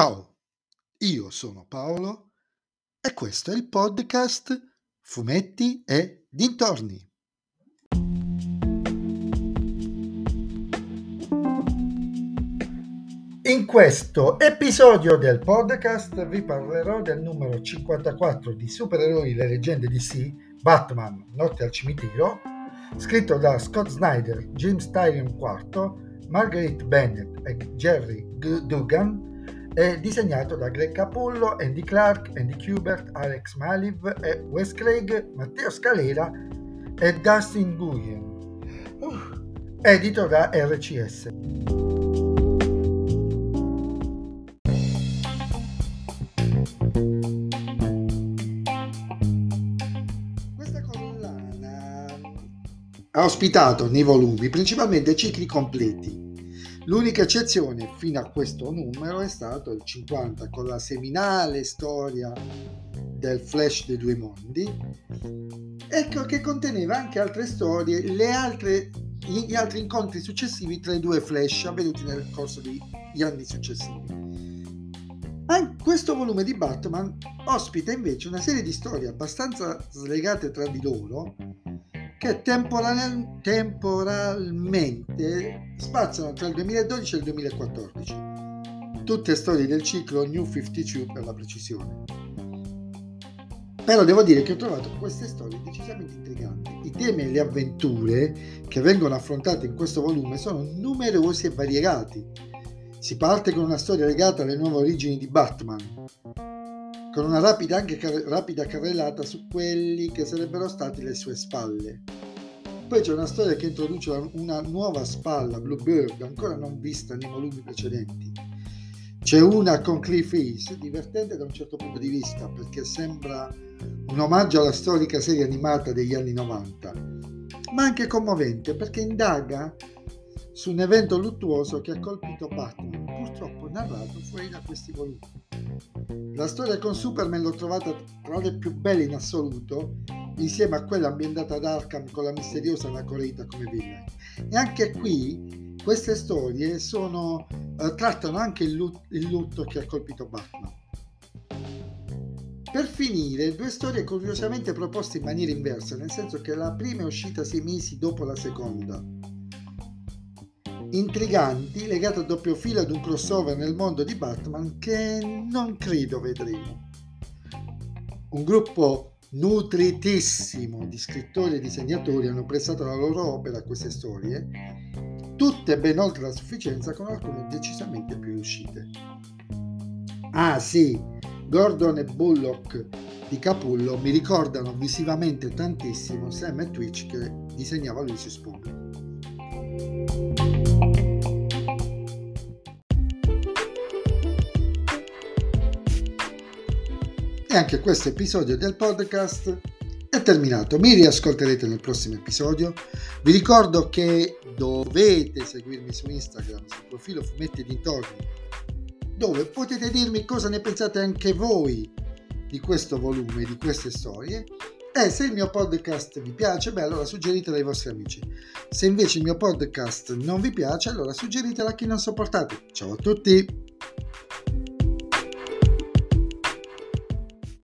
Ciao, io sono Paolo e questo è il podcast Fumetti e Dintorni. In questo episodio del podcast vi parlerò del numero 54 di Supereroi le leggende DC, Batman, Notte al cimitero, scritto da Scott Snyder, James Tyrion IV, Marguerite Bennett e Jerry Dugan, è disegnato da Greg Capullo, Andy Clark, Andy Kubert, Alex Maliv e Wes Craig, Matteo Scalera e Dustin Nguyen, uh, edito da RCS. ha ospitato nei volumi principalmente cicli completi. L'unica eccezione fino a questo numero è stato il 50 con la seminale storia del Flash dei due mondi, ecco che conteneva anche altre storie, le altre, gli altri incontri successivi tra i due Flash avvenuti nel corso degli anni successivi. Questo volume di Batman ospita invece una serie di storie abbastanza slegate tra di loro che temporal- temporalmente spaziano tra il 2012 e il 2014. Tutte storie del ciclo New 52 per la precisione. Però devo dire che ho trovato queste storie decisamente intriganti. I temi e le avventure che vengono affrontate in questo volume sono numerosi e variegati. Si parte con una storia legata alle nuove origini di Batman, con una rapida, anche car- rapida carrellata su quelli che sarebbero stati le sue spalle. Poi c'è una storia che introduce una nuova spalla, Bluebird, ancora non vista nei volumi precedenti. C'è una con Cliff Ace, divertente da un certo punto di vista, perché sembra un omaggio alla storica serie animata degli anni 90, ma anche commovente perché indaga su un evento luttuoso che ha colpito Batman, purtroppo narrato fuori da questi volumi. La storia con Superman l'ho trovata tra le più belle in assoluto, insieme a quella ambientata ad Arkham con la misteriosa anacoreta come villain. E anche qui queste storie sono, eh, trattano anche il lutto, il lutto che ha colpito Batman. Per finire, due storie curiosamente proposte in maniera inversa, nel senso che la prima è uscita sei mesi dopo la seconda intriganti legati a doppio filo ad un crossover nel mondo di Batman che non credo vedremo. Un gruppo nutritissimo di scrittori e disegnatori hanno prestato la loro opera a queste storie, tutte ben oltre la sufficienza con alcune decisamente più riuscite. Ah sì, Gordon e Bullock di Capullo mi ricordano visivamente tantissimo Sam e Twitch che disegnava lui su Spawn. Anche questo episodio del podcast è terminato. Mi riascolterete nel prossimo episodio. Vi ricordo che dovete seguirmi su Instagram, sul profilo Fumetti Dintorni, dove potete dirmi cosa ne pensate anche voi di questo volume, di queste storie. E se il mio podcast vi piace, beh, allora suggeritelo ai vostri amici. Se invece il mio podcast non vi piace, allora suggeritelo a chi non sopportate. Ciao a tutti!